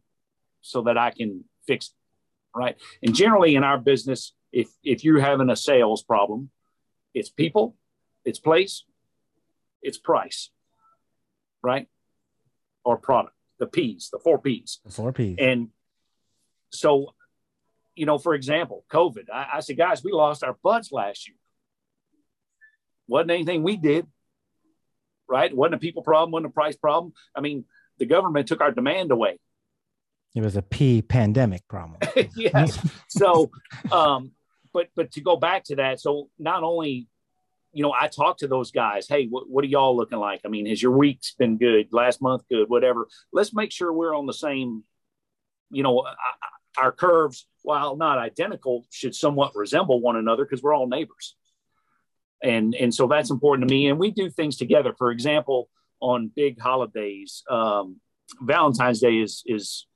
so that i can fix it right? And generally in our business if if you're having a sales problem it's people it's place it's price right? Or product the p's the four p's. The four p's. And so, you know, for example, COVID, I, I said, guys, we lost our butts last year. Wasn't anything we did, right? Wasn't a people problem, wasn't a price problem. I mean, the government took our demand away. It was a P pandemic problem. yes. so, um, but but to go back to that, so not only, you know, I talked to those guys. Hey, what, what are y'all looking like? I mean, has your week's been good? Last month good? Whatever. Let's make sure we're on the same. You know, our curves, while not identical, should somewhat resemble one another because we're all neighbors. And, and so that's important to me. And we do things together. For example, on big holidays, um, Valentine's Day is, is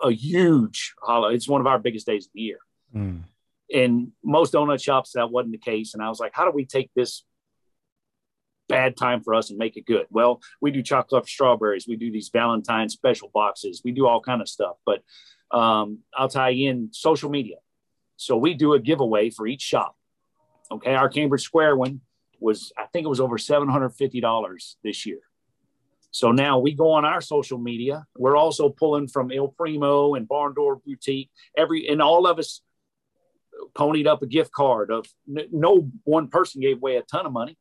a huge holiday. It's one of our biggest days of the year. Mm. In most donut shops, that wasn't the case. And I was like, how do we take this bad time for us and make it good. Well, we do chocolate strawberries. We do these Valentine special boxes. We do all kind of stuff. But um, I'll tie in social media. So we do a giveaway for each shop. Okay, our Cambridge Square one was I think it was over seven hundred fifty dollars this year. So now we go on our social media. We're also pulling from Il Primo and Barn Door Boutique. Every and all of us ponied up a gift card of no one person gave away a ton of money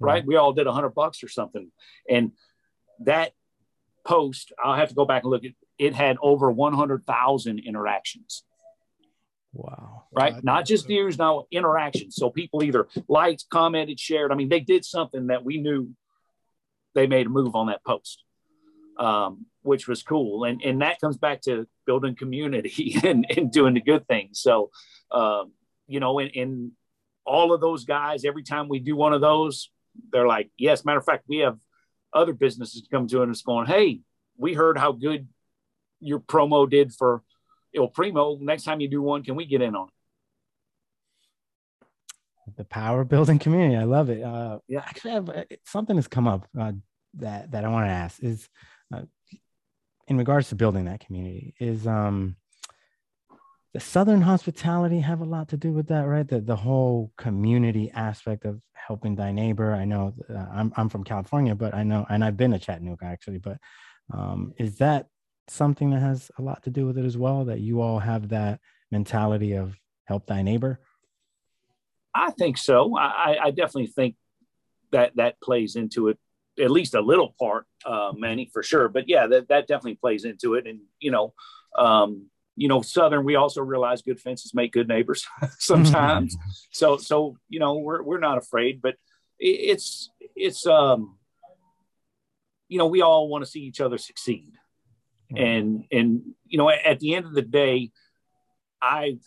right? We all did a hundred bucks or something. And that post, I'll have to go back and look at it had over 100,000 interactions. Wow. Right. Wow. Not just views, now interactions. So people either liked, commented, shared. I mean, they did something that we knew they made a move on that post, um, which was cool. And, and that comes back to building community and, and doing the good things. So, um, you know, and, and all of those guys, every time we do one of those, they're like, yes. Matter of fact, we have other businesses come to us going, hey, we heard how good your promo did for Il Primo. Next time you do one, can we get in on it? the power building community. I love it. Uh, Yeah. actually, I have, uh, something has come up uh, that that I want to ask is uh, in regards to building that community. Is um, the Southern hospitality have a lot to do with that, right? The the whole community aspect of helping thy neighbor. I know uh, I'm I'm from California, but I know and I've been to Chattanooga actually. But um, is that something that has a lot to do with it as well? That you all have that mentality of help thy neighbor. I think so. I, I- definitely think that that plays into it at least a little part, uh, Manny, for sure. But yeah, that, that definitely plays into it. And you know, um, you know, Southern, we also realize good fences make good neighbors sometimes. so so you know, we're we're not afraid, but it's it's um, you know, we all want to see each other succeed, and and you know, at, at the end of the day, I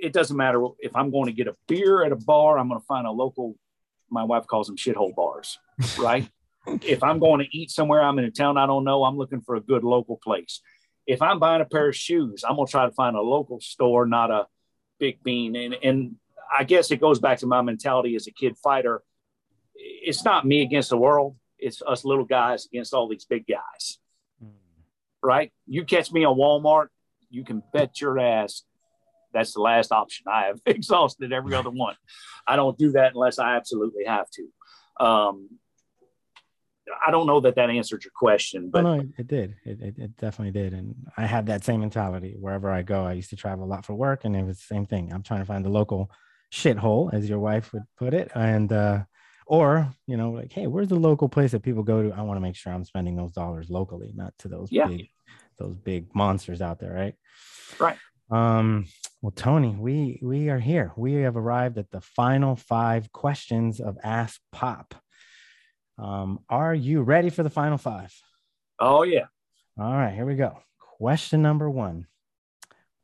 it doesn't matter if I'm going to get a beer at a bar, I'm going to find a local. My wife calls them shithole bars, right? if I'm going to eat somewhere, I'm in a town I don't know, I'm looking for a good local place. If I'm buying a pair of shoes, I'm going to try to find a local store, not a big bean. And and I guess it goes back to my mentality as a kid fighter. It's not me against the world. It's us little guys against all these big guys, right? You catch me on Walmart, you can bet your ass that's the last option. I have exhausted every other one. I don't do that unless I absolutely have to. Um, I don't know that that answered your question, But but Oh, no, it, it did. It, it, it definitely did. And I have that same mentality wherever I go. I used to travel a lot for work, and it was the same thing. I'm trying to find the local shithole, as your wife would put it, and uh, or you know, like, hey, where's the local place that people go to? I want to make sure I'm spending those dollars locally, not to those Yeah. big, those big monsters out there, right? Right. Um. Well, Tony, we we are here. We have arrived at the final five questions of Ask Pop. Um, are you ready for the final five? oh yeah, All right, here we go. Question number one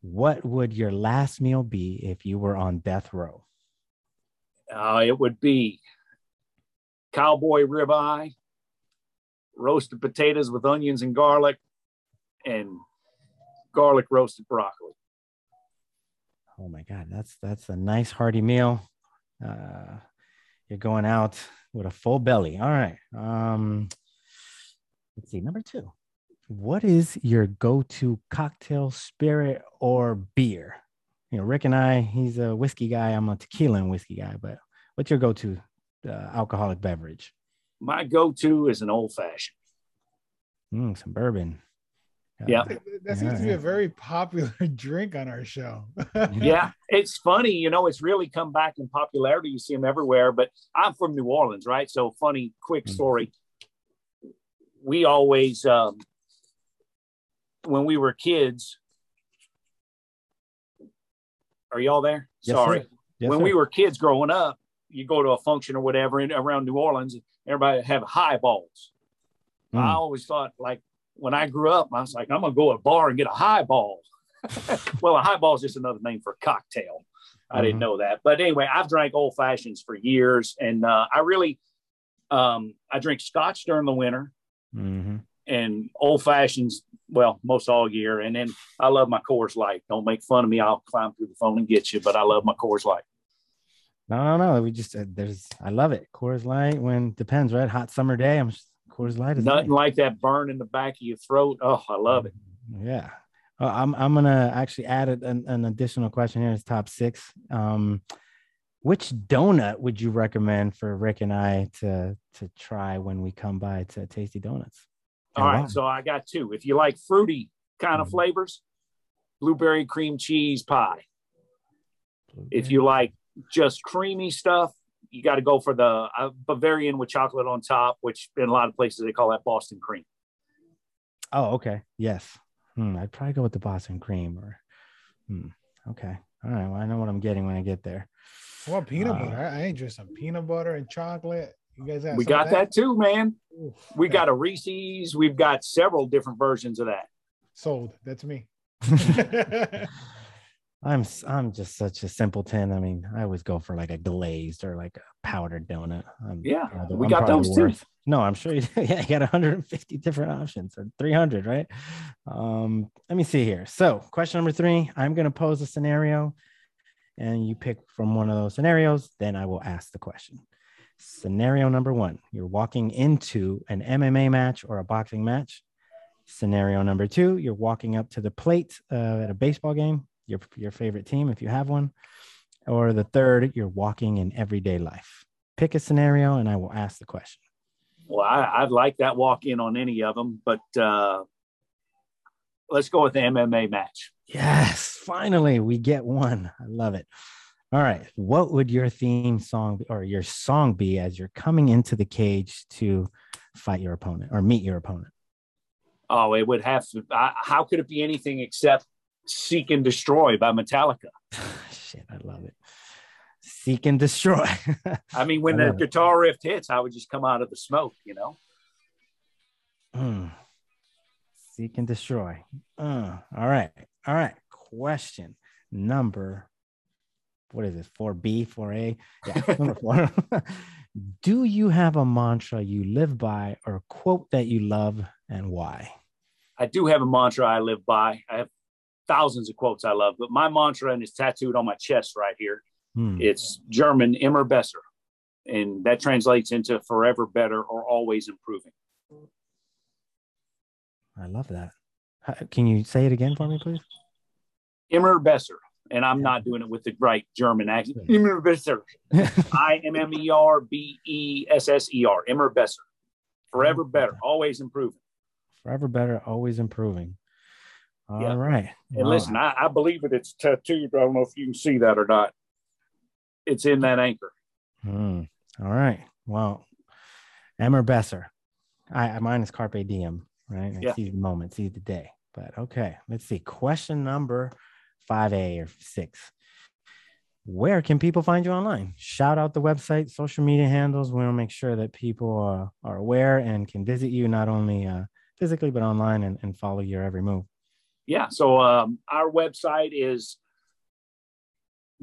What would your last meal be if you were on death row? uh, it would be cowboy ribeye, roasted potatoes with onions and garlic, and garlic roasted broccoli. Oh my God, that's that's a nice hearty meal. Uh, you're going out with a full belly. All right. Um, let's see. Number two. What is your go-to cocktail, spirit, or beer? You know, Rick and I, he's a whiskey guy. I'm a tequila and whiskey guy. But what's your go-to uh, alcoholic beverage? My go-to is an old fashioned. Mm, some bourbon. Yeah. That, that seems Yeah, to be yeah. a very popular drink on our show. yeah, it's funny, you know, it's really come back in popularity. You see them everywhere, but I'm from New Orleans, right? So, funny, quick Mhm. story. We always, um, when we were kids, are y'all there? Yes, Sorry. Yes, when sir. we were kids growing up, you go to a function or whatever in, around New Orleans, everybody have highballs. I Mm. always thought, like, when I grew up, I was like, I'm going to go to a bar and get a highball. well, a highball is just another name for a cocktail. I didn't Mhm. know that. But anyway, I've drank old fashions for years. And uh, I really, um, I drink scotch during the winter Mhm. and old fashions, well, most all year. And then I love my Coors Light. Don't make fun of me. I'll climb through the phone and get you, but I love my Coors Light. No, no, no. We just uh, there's I love it. Coors Light when depends, right? Hot summer day. I'm just, Coors Light is Nothing nice. like that burn in the back of your throat. Oh, I love it. Yeah. Uh, I'm I'm gonna actually add an, an additional question here. It's top six. Um, which donut would you recommend for Rick and I to to try when we come by to Tastee Donuts? All And right, why? so I got two. If you like fruity kind of Mhm. flavors, blueberry cream cheese pie. If you like just creamy stuff, you got to go for the uh, Bavarian with chocolate on top, which in a lot of places they call that Boston cream. oh, okay, yes. Hmm, I'd probably go with the Boston cream or. Hmm, okay, all right. Well, I know what I'm getting when I get there. Well, peanut Uh, butter? I, I enjoy some peanut butter and chocolate. You guys got we got of that too, man. Oof, We yeah, got a Reese's. We've got several different versions of that. sold. That's me. I'm I'm just such a simpleton. I mean, I always go for like a glazed or like a powdered donut. I'm Yeah, probably- we I'm got those too. No, I'm sure you, yeah, you got 150 different options or 300, right? Um, let me see here. So, question number three, I'm going to pose a scenario and you pick from one of those scenarios, then I will ask the question. Scenario number one, you're walking into an MMA match or a boxing match. Scenario number two, you're walking up to the plate uh, at a baseball game, your, your favorite team, if you have one. Or the third, you're walking in everyday life. Pick a scenario and I will ask the question. Well, I, I'd like that walk in on any of them, but uh, let's go with the MMA match. Yes, finally, we get one. I love it. All right. What would your theme song or your song be as you're coming into the cage to fight your opponent or meet your opponent? Oh, it would have to. I, how could it be anything except "Seek and Destroy" by Metallica? Shit, I love it. Seek and destroy. I mean, when I the guitar riff hits, I would just come out of the smoke. You know. Hmm. Seek and destroy. Uh, all right. All right. Question number what is it? 4B, 4A? Yeah, number four. Do you have a mantra you live by or a quote that you love and why? I do have a mantra I live by. I have thousands of quotes I love, but my mantra and it's tattooed on my chest right here. Hmm. It's German immer besser, and that translates into forever better or always improving. I love that. Can you say it again for me, please? Immer besser, and I'm not doing it with the right German accent. Immer besser. I M M E R B E S S E R. Immer besser. Forever better, always improving. Forever better, always improving. All Yeah. right. And Wow. listen, I, I believe it. It's tattooed. I don't know if you can see that or not. It's in that anchor. Hmm. All right. Well, Immer besser. I I- mine is Carpe Diem, right? Yeah. Seize the moment, seize the day. But okay, let's see. Question number five A or six. Where can people find you online? Shout out the website, social media handles. We want to make sure that people uh, are aware and can visit you not only uh, physically but online and, and follow your every move. Yeah. So um, our website is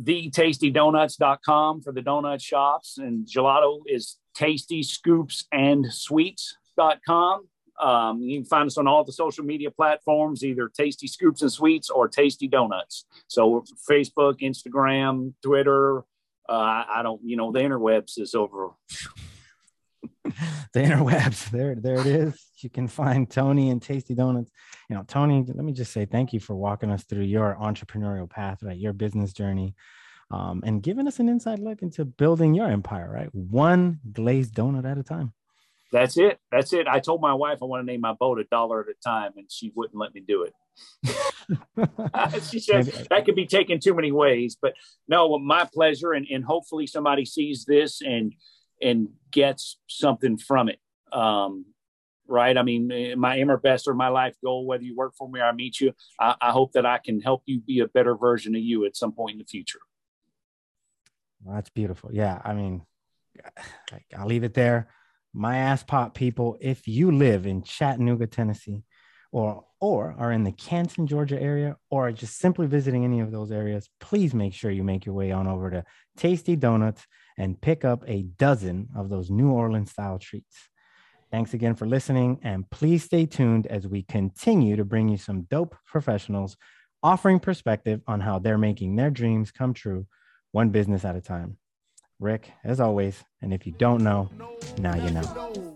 thetastydonuts.com for the donut shops, and gelato is tasty scoops and sweets.com. Um, you can find us on all the social media platforms, either Tastee Scoops and Sweets or Tastee Donuts. So Facebook, Instagram, Twitter. Uh, I I don't, you know, the interwebs is over. the interwebs. There, there it is. You can find Tony and Tastee Donuts. You know, Tony, let me just say thank you for walking us through your entrepreneurial path, right? Your business journey. Um, and giving us an inside look into building your empire, right? One glazed donut at a time. That's it. That's it. I told my wife I want to name my boat a dollar at a time, and she wouldn't let me do it. she said Maybe- that could be taken too many ways but no my pleasure and, and hopefully somebody sees this and and gets something from it um right i mean eh, my immer besser my life goal whether you work for me or i meet you I, I hope that i can help you be a better version of you at some point in the future that's beautiful. Yeah. I mean, I'll leave it there. My Ask Pop people, if you live in Chattanooga, Tennessee, or or are in the Canton, Georgia area, or are just simply visiting any of those areas, please make sure you make your way on over to Tastee Donuts and pick up a dozen of those New Orleans style treats. Thanks again for listening, and please stay tuned as we continue to bring you some dope professionals offering perspective on how they're making their dreams come true one business at a time. Rick, as always, and if you don't know, now you know.